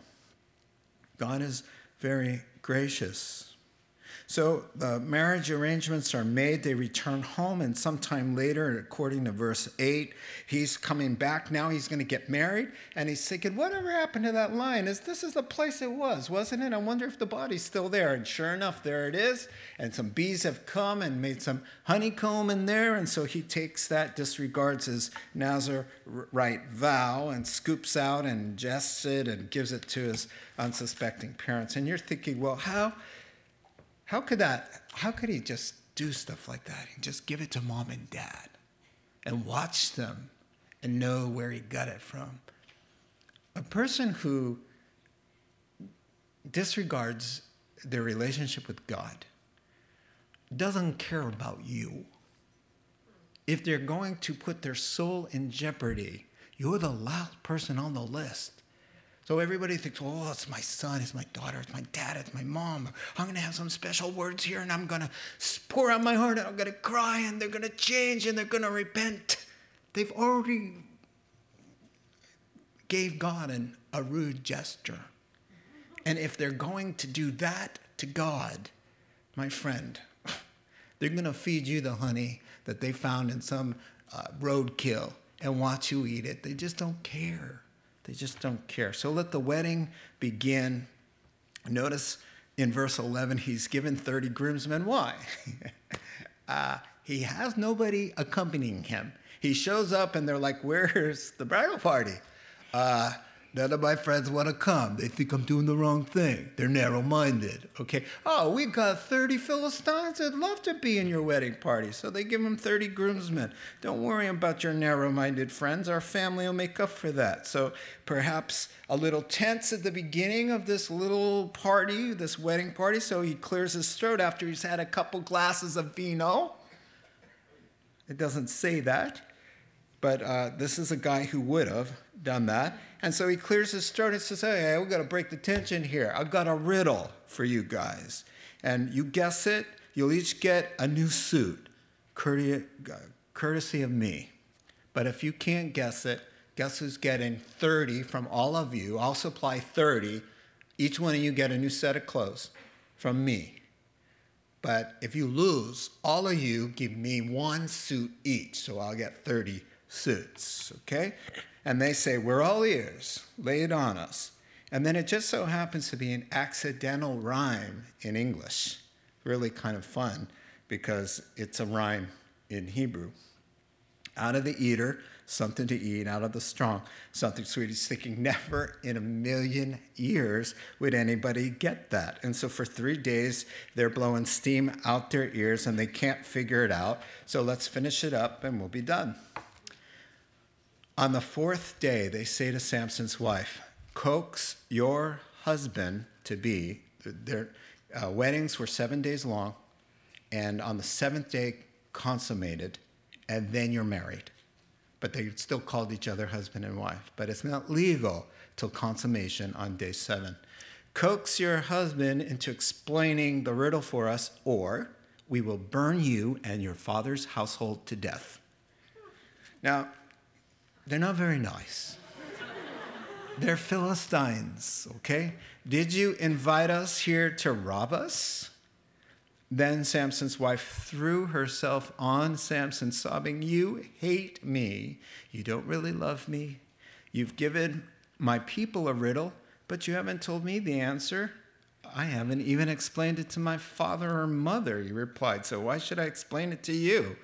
God is very gracious. So the marriage arrangements are made. They return home, and sometime later, according to verse 8, he's coming back. Now he's going to get married, and he's thinking, Whatever happened to that lion? Is this is the place it was, wasn't it? I wonder if the body's still there. And sure enough, there it is. And some bees have come and made some honeycomb in there. And so he takes that, disregards his Nazarite vow, and scoops out and ingests it and gives it to his unsuspecting parents. And you're thinking, Well, how? How could that, how could he just do stuff like that and just give it to mom and dad and watch them and know where he got it from? A person who disregards their relationship with God doesn't care about you. If they're going to put their soul in jeopardy, you're the last person on the list. So everybody thinks, oh, it's my son, it's my daughter, it's my dad, it's my mom. I'm going to have some special words here and I'm going to pour out my heart and I'm going to cry and they're going to change and they're going to repent. They've already gave God an, a rude gesture. And if they're going to do that to God, my friend, they're going to feed you the honey that they found in some uh, roadkill and watch you eat it. They just don't care. They just don't care. So let the wedding begin. Notice in verse 11, he's given 30 groomsmen. Why? uh, he has nobody accompanying him. He shows up and they're like, Where's the bridal party? Uh, None of my friends want to come. They think I'm doing the wrong thing. They're narrow minded. Okay. Oh, we got 30 Philistines that'd love to be in your wedding party. So they give them 30 groomsmen. Don't worry about your narrow minded friends. Our family will make up for that. So perhaps a little tense at the beginning of this little party, this wedding party. So he clears his throat after he's had a couple glasses of vino. It doesn't say that. But uh, this is a guy who would have done that. And so he clears his throat and says, Hey, we've got to break the tension here. I've got a riddle for you guys. And you guess it, you'll each get a new suit, uh, courtesy of me. But if you can't guess it, guess who's getting 30 from all of you? I'll supply 30. Each one of you get a new set of clothes from me. But if you lose, all of you give me one suit each, so I'll get 30 suits, okay? And they say, We're all ears, lay it on us. And then it just so happens to be an accidental rhyme in English. Really kind of fun because it's a rhyme in Hebrew. Out of the eater, something to eat, out of the strong, something sweet. He's thinking, never in a million years would anybody get that. And so for three days, they're blowing steam out their ears and they can't figure it out. So let's finish it up and we'll be done. On the fourth day, they say to Samson's wife, Coax your husband to be. Their uh, weddings were seven days long, and on the seventh day, consummated, and then you're married. But they still called each other husband and wife. But it's not legal till consummation on day seven. Coax your husband into explaining the riddle for us, or we will burn you and your father's household to death. Now, they're not very nice. They're Philistines, okay? Did you invite us here to rob us? Then Samson's wife threw herself on Samson, sobbing, You hate me. You don't really love me. You've given my people a riddle, but you haven't told me the answer. I haven't even explained it to my father or mother, he replied. So why should I explain it to you?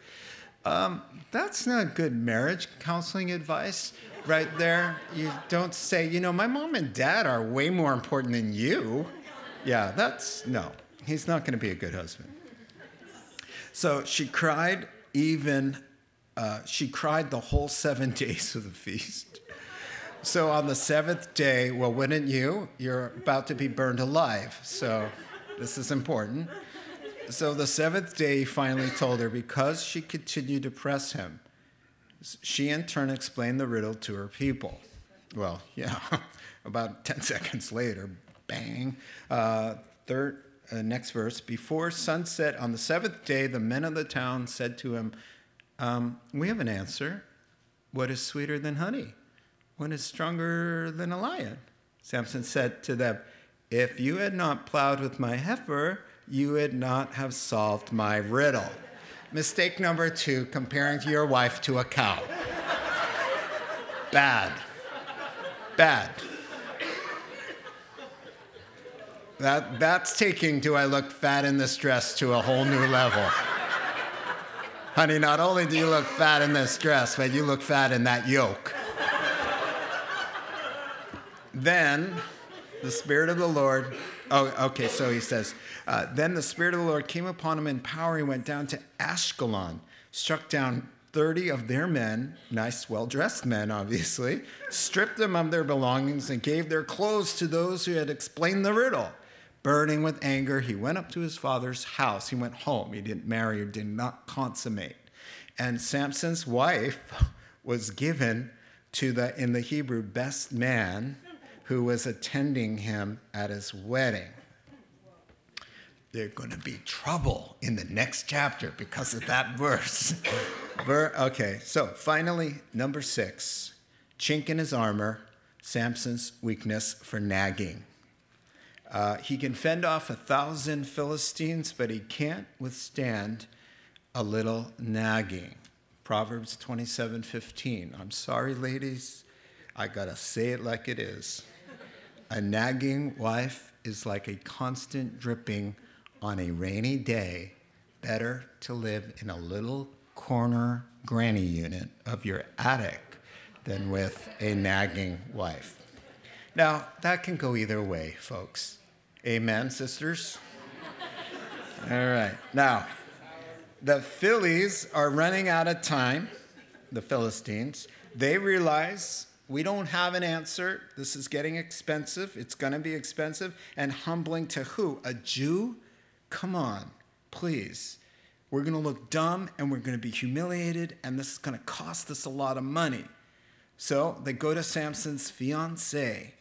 Um, that's not good marriage counseling advice right there. You don't say, you know, my mom and dad are way more important than you. Yeah, that's no, he's not going to be a good husband. So she cried even, uh, she cried the whole seven days of the feast. So on the seventh day, well, wouldn't you? You're about to be burned alive. So this is important. So the seventh day, he finally told her because she continued to press him. She in turn explained the riddle to her people. Well, yeah, about 10 seconds later, bang. Uh, third, uh, next verse. Before sunset on the seventh day, the men of the town said to him, um, We have an answer. What is sweeter than honey? What is stronger than a lion? Samson said to them, If you had not plowed with my heifer, you would not have solved my riddle. Mistake number two comparing your wife to a cow. Bad. Bad. That, that's taking Do I Look Fat in This Dress to a whole new level. Honey, not only do you look fat in this dress, but you look fat in that yoke. then the Spirit of the Lord, oh, okay, so he says, uh, then the Spirit of the Lord came upon him in power. He went down to Ashkelon, struck down 30 of their men, nice, well dressed men, obviously, stripped them of their belongings, and gave their clothes to those who had explained the riddle. Burning with anger, he went up to his father's house. He went home. He didn't marry or did not consummate. And Samson's wife was given to the, in the Hebrew, best man who was attending him at his wedding. There's going to be trouble in the next chapter because of that verse. Ver, okay, so finally, number six chink in his armor, Samson's weakness for nagging. Uh, he can fend off a thousand Philistines, but he can't withstand a little nagging. Proverbs 27 15. I'm sorry, ladies. I got to say it like it is. A nagging wife is like a constant dripping on a rainy day. Better to live in a little corner granny unit of your attic than with a nagging wife. Now, that can go either way, folks. Amen, sisters? All right. Now, the Phillies are running out of time, the Philistines. They realize we don't have an answer. This is getting expensive. It's going to be expensive and humbling to who? A Jew? Come on, please. We're going to look dumb and we're going to be humiliated, and this is going to cost us a lot of money. So they go to Samson's fiance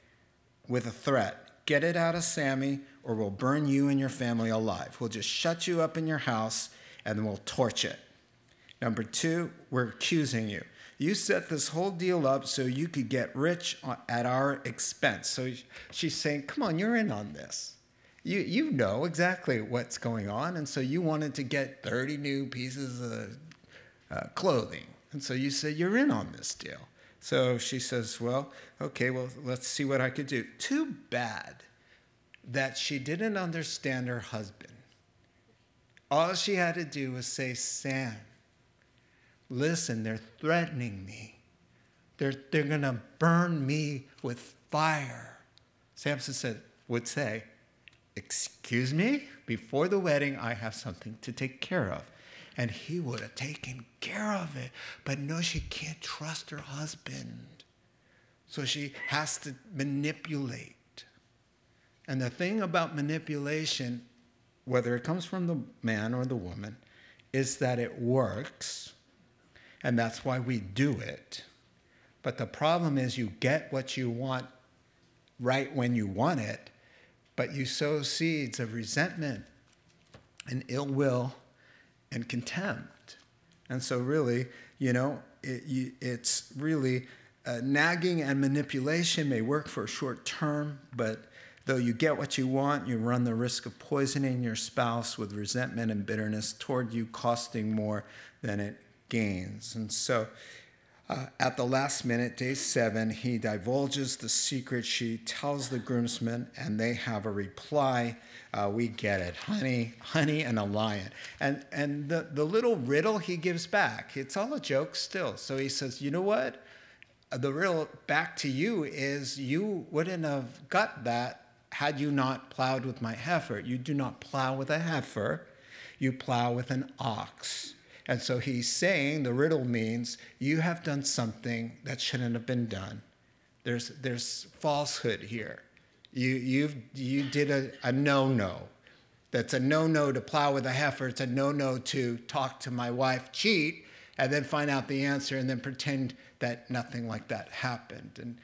with a threat Get it out of Sammy, or we'll burn you and your family alive. We'll just shut you up in your house and then we'll torch it. Number two, we're accusing you. You set this whole deal up so you could get rich at our expense. So she's saying, Come on, you're in on this. You, you know exactly what's going on. And so you wanted to get 30 new pieces of uh, clothing. And so you said, You're in on this deal. So she says, Well, okay, well, let's see what I could do. Too bad that she didn't understand her husband. All she had to do was say, Sam, listen, they're threatening me. They're, they're going to burn me with fire. Samson said, would say, Excuse me? Before the wedding, I have something to take care of and he would have taken care of it. But no, she can't trust her husband. So she has to manipulate. And the thing about manipulation, whether it comes from the man or the woman, is that it works. And that's why we do it. But the problem is you get what you want right when you want it, but you sow seeds of resentment and ill will and contempt. And so, really, you know, it, you, it's really uh, nagging and manipulation may work for a short term, but though you get what you want, you run the risk of poisoning your spouse with resentment and bitterness toward you, costing more than it gains. And so, uh, at the last minute, day seven, he divulges the secret. She tells the groomsmen, and they have a reply. Uh, we get it, honey, honey, and a lion. And and the the little riddle he gives back, it's all a joke still. So he says, you know what? The riddle back to you is you wouldn't have got that had you not plowed with my heifer. You do not plow with a heifer, you plow with an ox. And so he's saying the riddle means you have done something that shouldn't have been done. There's, there's falsehood here. You, you you did a, a no no. That's a no no to plow with a heifer. It's a no no to talk to my wife, cheat, and then find out the answer and then pretend that nothing like that happened. And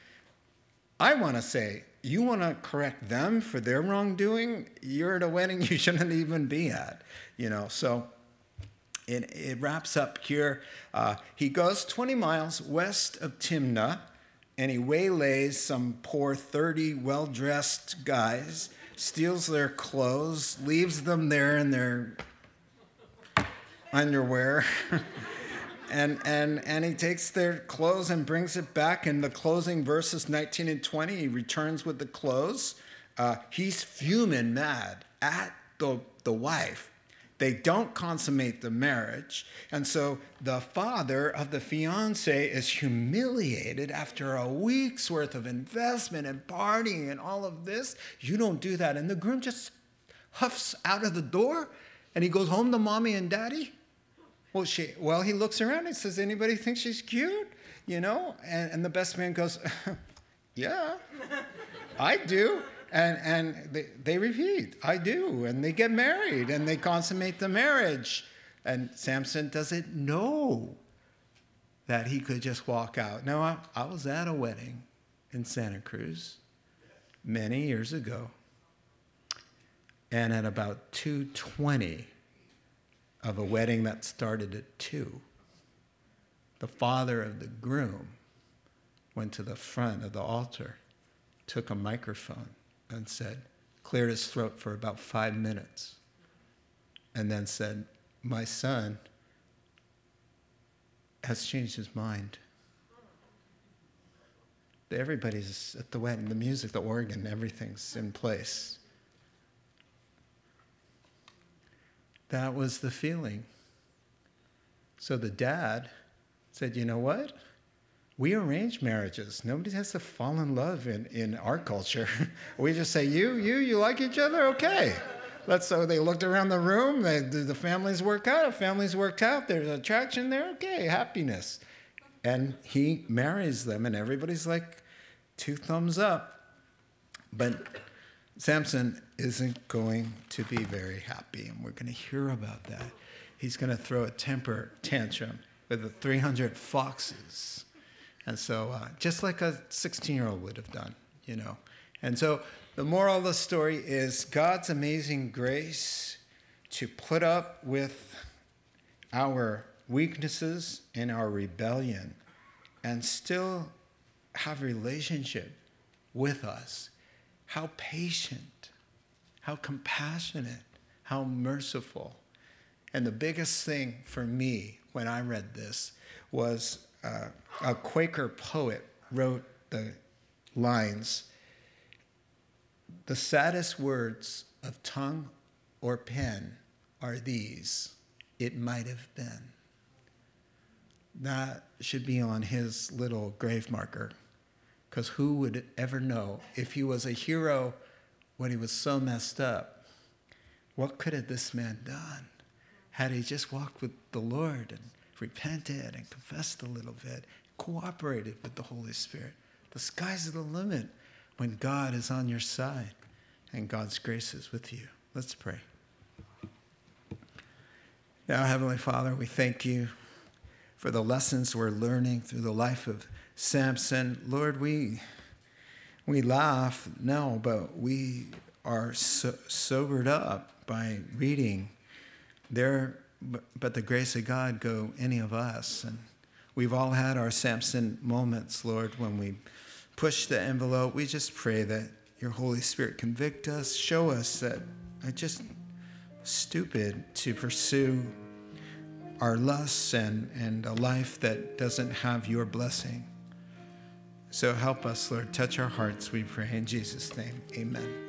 I want to say, you want to correct them for their wrongdoing? You're at a wedding you shouldn't even be at, you know. So it, it wraps up here. Uh, he goes 20 miles west of Timnah and he waylays some poor 30 well dressed guys, steals their clothes, leaves them there in their underwear. and, and, and he takes their clothes and brings it back. In the closing verses 19 and 20, he returns with the clothes. Uh, he's fuming mad at the, the wife they don't consummate the marriage. And so the father of the fiance is humiliated after a week's worth of investment and partying and all of this. You don't do that. And the groom just huffs out of the door and he goes home to mommy and daddy. Well, she, well, he looks around and says, anybody think she's cute? You know? And, and the best man goes, yeah, I do. And, and they, they repeat, I do. And they get married and they consummate the marriage. And Samson doesn't know that he could just walk out. Now, I, I was at a wedding in Santa Cruz many years ago. And at about 2:20 of a wedding that started at 2, the father of the groom went to the front of the altar, took a microphone, and said, cleared his throat for about five minutes, and then said, My son has changed his mind. Everybody's at the wedding, the music, the organ, everything's in place. That was the feeling. So the dad said, You know what? We arrange marriages. Nobody has to fall in love in, in our culture. we just say, you, you, you like each other? Okay. Let's, so they looked around the room. They, the families work out. Families worked out. There's attraction there. Okay, happiness. And he marries them, and everybody's like, two thumbs up. But Samson isn't going to be very happy, and we're going to hear about that. He's going to throw a temper tantrum with the 300 foxes and so, uh, just like a 16 year old would have done, you know. And so, the moral of the story is God's amazing grace to put up with our weaknesses and our rebellion and still have relationship with us. How patient, how compassionate, how merciful. And the biggest thing for me when I read this was uh, a Quaker poet wrote the lines The saddest words of tongue or pen are these it might have been. That should be on his little grave marker. Because who would ever know if he was a hero when he was so messed up? What could have this man done had he just walked with the Lord and repented and confessed a little bit, cooperated with the Holy Spirit. The sky's the limit when God is on your side and God's grace is with you. Let's pray. Now, Heavenly Father, we thank you for the lessons we're learning through the life of Samson. Lord, we, we laugh now, but we are so, sobered up by reading their but, but the grace of God go any of us. And we've all had our Samson moments, Lord, when we push the envelope. We just pray that your Holy Spirit convict us, show us that I just stupid to pursue our lusts and, and a life that doesn't have your blessing. So help us, Lord. Touch our hearts, we pray. In Jesus' name, amen.